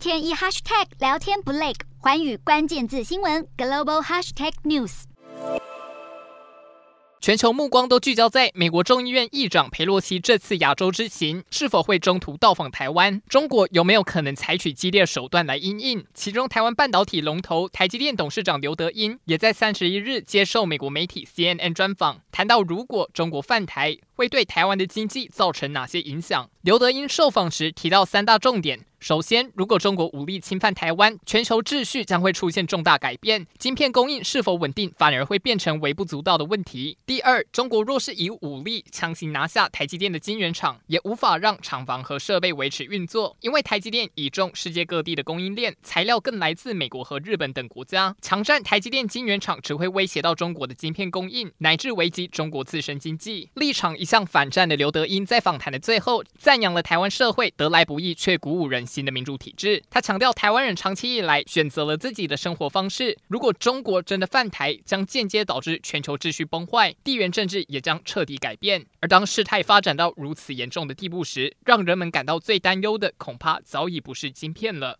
天一 hashtag 聊天不累，环宇关键字新闻 global hashtag news。全球目光都聚焦在美国众议院议长裴洛西这次亚洲之行，是否会中途到访台湾？中国有没有可能采取激烈手段来因应？其中，台湾半导体龙头台积电董事长刘德英也在三十一日接受美国媒体 CNN 专访，谈到如果中国犯台，会对台湾的经济造成哪些影响？刘德英受访时提到三大重点。首先，如果中国武力侵犯台湾，全球秩序将会出现重大改变，晶片供应是否稳定反而会变成微不足道的问题。第二，中国若是以武力强行拿下台积电的晶圆厂，也无法让厂房和设备维持运作，因为台积电倚重世界各地的供应链，材料更来自美国和日本等国家，强占台积电晶圆厂只会威胁到中国的晶片供应，乃至危及中国自身经济。立场一向反战的刘德音在访谈的最后，赞扬了台湾社会得来不易却鼓舞人新的民主体制，他强调，台湾人长期以来选择了自己的生活方式。如果中国真的犯台，将间接导致全球秩序崩坏，地缘政治也将彻底改变。而当事态发展到如此严重的地步时，让人们感到最担忧的，恐怕早已不是晶片了。